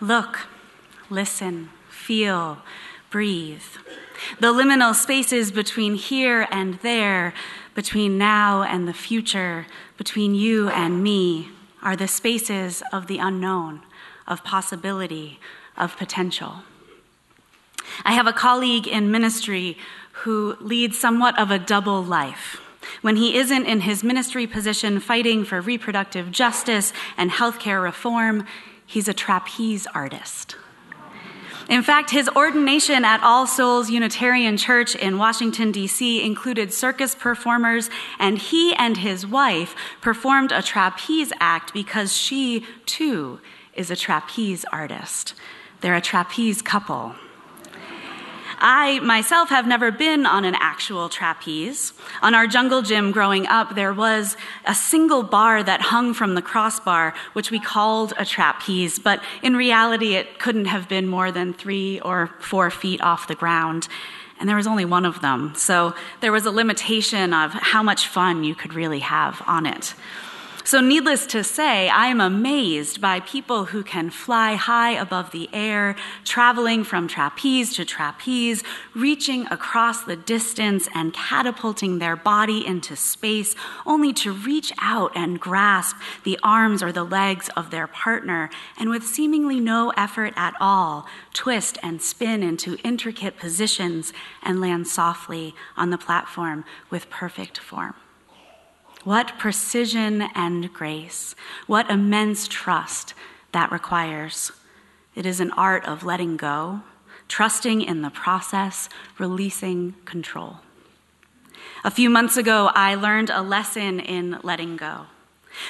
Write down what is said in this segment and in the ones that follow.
Look, listen, feel, breathe. The liminal spaces between here and there, between now and the future, between you and me, are the spaces of the unknown, of possibility, of potential. I have a colleague in ministry who leads somewhat of a double life. When he isn't in his ministry position fighting for reproductive justice and healthcare reform, he's a trapeze artist. In fact, his ordination at All Souls Unitarian Church in Washington, D.C. included circus performers, and he and his wife performed a trapeze act because she, too, is a trapeze artist. They're a trapeze couple. I myself have never been on an actual trapeze. On our jungle gym growing up, there was a single bar that hung from the crossbar, which we called a trapeze, but in reality, it couldn't have been more than three or four feet off the ground. And there was only one of them, so there was a limitation of how much fun you could really have on it. So, needless to say, I am amazed by people who can fly high above the air, traveling from trapeze to trapeze, reaching across the distance and catapulting their body into space, only to reach out and grasp the arms or the legs of their partner, and with seemingly no effort at all, twist and spin into intricate positions and land softly on the platform with perfect form. What precision and grace, what immense trust that requires. It is an art of letting go, trusting in the process, releasing control. A few months ago, I learned a lesson in letting go.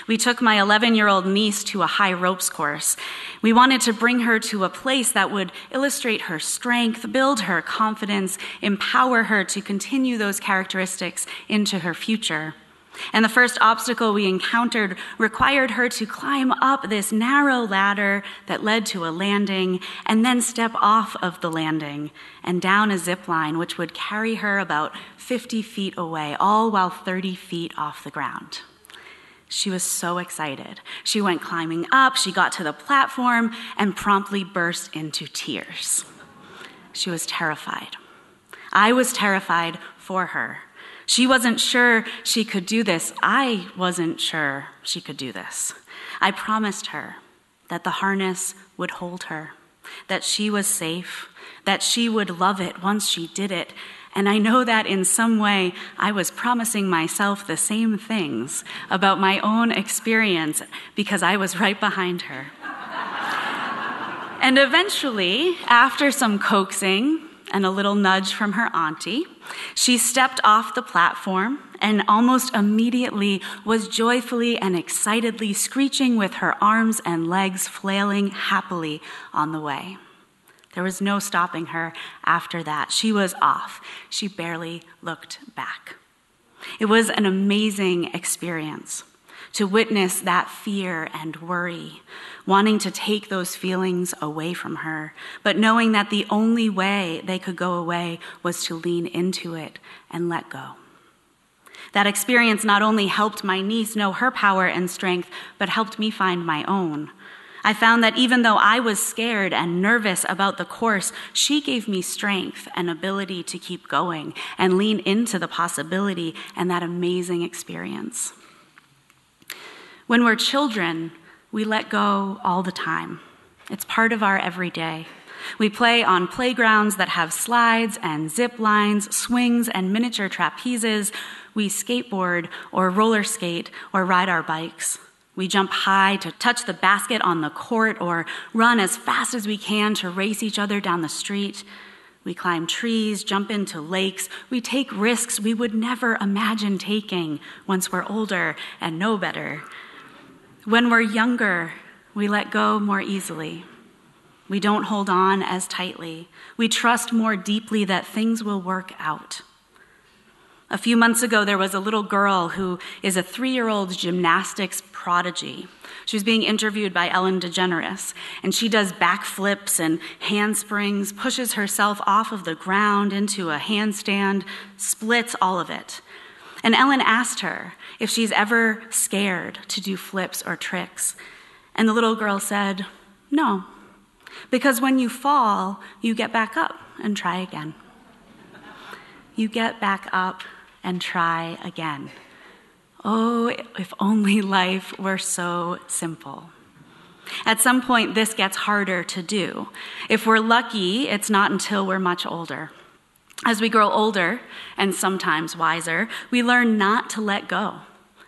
We took my 11 year old niece to a high ropes course. We wanted to bring her to a place that would illustrate her strength, build her confidence, empower her to continue those characteristics into her future. And the first obstacle we encountered required her to climb up this narrow ladder that led to a landing and then step off of the landing and down a zip line which would carry her about 50 feet away, all while 30 feet off the ground. She was so excited. She went climbing up, she got to the platform, and promptly burst into tears. She was terrified. I was terrified for her. She wasn't sure she could do this. I wasn't sure she could do this. I promised her that the harness would hold her, that she was safe, that she would love it once she did it. And I know that in some way I was promising myself the same things about my own experience because I was right behind her. and eventually, after some coaxing, and a little nudge from her auntie, she stepped off the platform and almost immediately was joyfully and excitedly screeching with her arms and legs flailing happily on the way. There was no stopping her after that. She was off. She barely looked back. It was an amazing experience to witness that fear and worry, wanting to take those feelings away from her, but knowing that the only way they could go away was to lean into it and let go. That experience not only helped my niece know her power and strength, but helped me find my own. I found that even though I was scared and nervous about the course, she gave me strength and ability to keep going and lean into the possibility and that amazing experience. When we're children, we let go all the time. It's part of our everyday. We play on playgrounds that have slides and zip lines, swings and miniature trapezes. We skateboard or roller skate or ride our bikes. We jump high to touch the basket on the court or run as fast as we can to race each other down the street. We climb trees, jump into lakes. We take risks we would never imagine taking once we're older and know better. When we're younger, we let go more easily. We don't hold on as tightly. We trust more deeply that things will work out. A few months ago, there was a little girl who is a three year old gymnastics prodigy. She was being interviewed by Ellen DeGeneres, and she does backflips and handsprings, pushes herself off of the ground into a handstand, splits all of it. And Ellen asked her if she's ever scared to do flips or tricks. And the little girl said, No, Because when you fall, you get back up and try again. You get back up and try again. Oh, if only life were so simple. At some point, this gets harder to do. If we're lucky, it's not until we're much older. As we grow older, and sometimes wiser, we learn not to let go,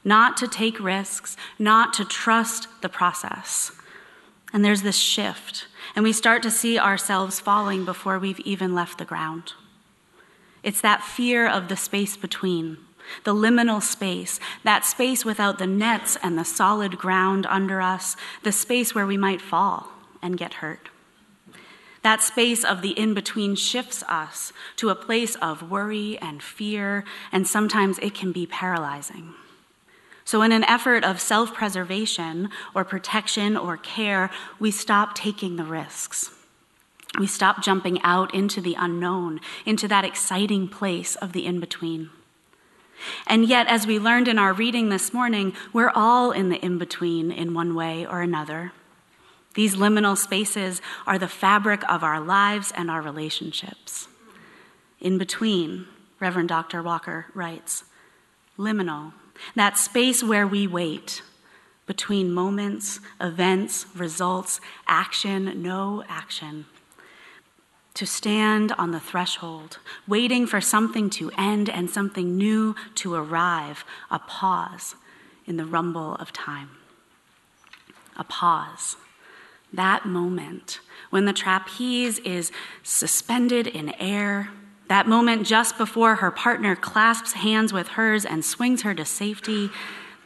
not to take risks, not to trust the process. And there's this shift, and we start to see ourselves falling before we've even left the ground. It's that fear of the space between, the liminal space, that space without the nets and the solid ground under us, the space where we might fall and get hurt. That space of the in between shifts us to a place of worry and fear, and sometimes it can be paralyzing. So, in an effort of self preservation or protection or care, we stop taking the risks. We stop jumping out into the unknown, into that exciting place of the in between. And yet, as we learned in our reading this morning, we're all in the in between in one way or another. These liminal spaces are the fabric of our lives and our relationships. In between, Reverend Dr. Walker writes, liminal, that space where we wait between moments, events, results, action, no action to stand on the threshold, waiting for something to end and something new to arrive, a pause in the rumble of time. A pause. That moment when the trapeze is suspended in air, that moment just before her partner clasps hands with hers and swings her to safety,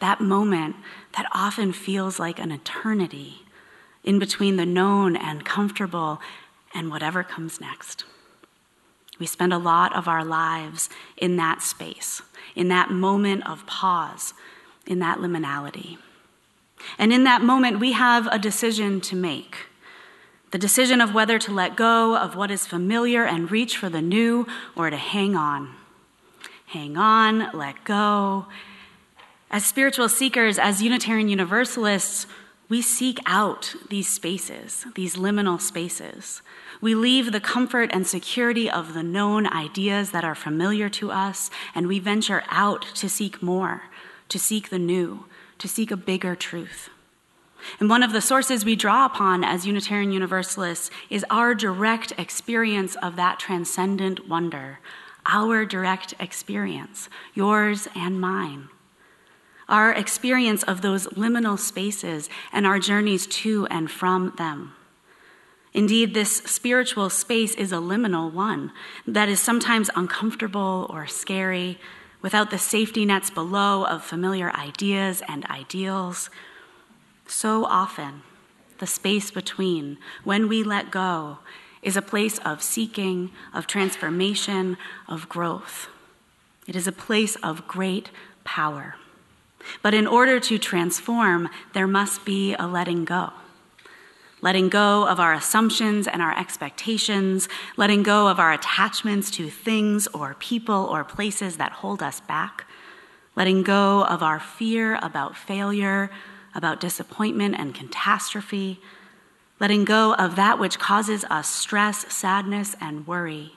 that moment that often feels like an eternity in between the known and comfortable and whatever comes next. We spend a lot of our lives in that space, in that moment of pause, in that liminality. And in that moment, we have a decision to make the decision of whether to let go of what is familiar and reach for the new or to hang on. Hang on, let go. As spiritual seekers, as Unitarian Universalists, we seek out these spaces, these liminal spaces. We leave the comfort and security of the known ideas that are familiar to us, and we venture out to seek more, to seek the new, to seek a bigger truth. And one of the sources we draw upon as Unitarian Universalists is our direct experience of that transcendent wonder, our direct experience, yours and mine. Our experience of those liminal spaces and our journeys to and from them. Indeed, this spiritual space is a liminal one that is sometimes uncomfortable or scary, without the safety nets below of familiar ideas and ideals. So often, the space between, when we let go, is a place of seeking, of transformation, of growth. It is a place of great power. But in order to transform, there must be a letting go letting go of our assumptions and our expectations, letting go of our attachments to things or people or places that hold us back, letting go of our fear about failure, about disappointment and catastrophe, letting go of that which causes us stress, sadness, and worry,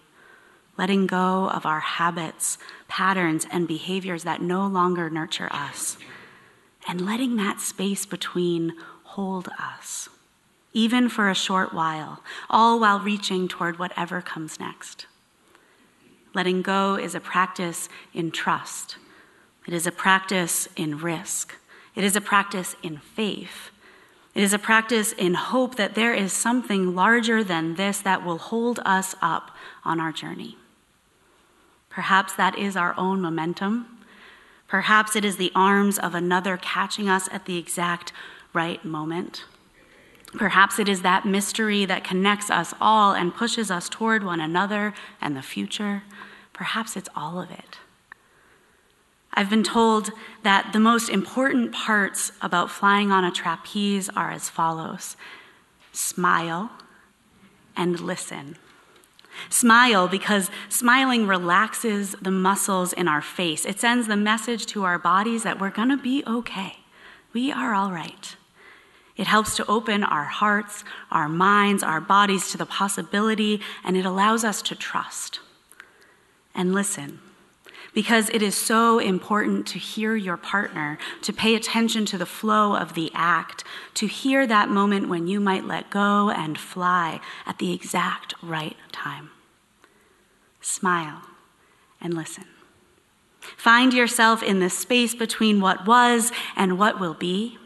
letting go of our habits, patterns, and behaviors that no longer nurture us, and letting that space between hold us even for a short while, all while reaching toward whatever comes next. Letting go is a practice in trust, it is a practice in risk, it is a practice in faith. It is a practice in hope that there is something larger than this that will hold us up on our journey. Perhaps that is our own momentum. Perhaps it is the arms of another catching us at the exact right moment. Perhaps it is that mystery that connects us all and pushes us toward one another and the future. Perhaps it's all of it. I've been told that the most important parts about flying on a trapeze are as follows smile and listen. Smile because smiling relaxes the muscles in our face. It sends the message to our bodies that we're going to be okay. We are all right. It helps to open our hearts, our minds, our bodies to the possibility, and it allows us to trust and listen. Because it is so important to hear your partner, to pay attention to the flow of the act, to hear that moment when you might let go and fly at the exact right time. Smile and listen. Find yourself in the space between what was and what will be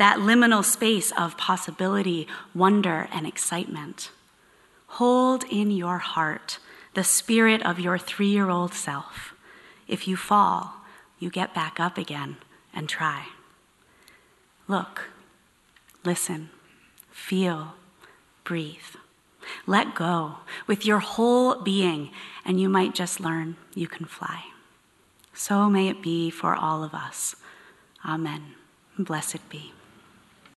that liminal space of possibility, wonder, and excitement. Hold in your heart the spirit of your three year old self. If you fall, you get back up again and try. Look, listen, feel, breathe. Let go with your whole being, and you might just learn you can fly. So may it be for all of us. Amen. Blessed be.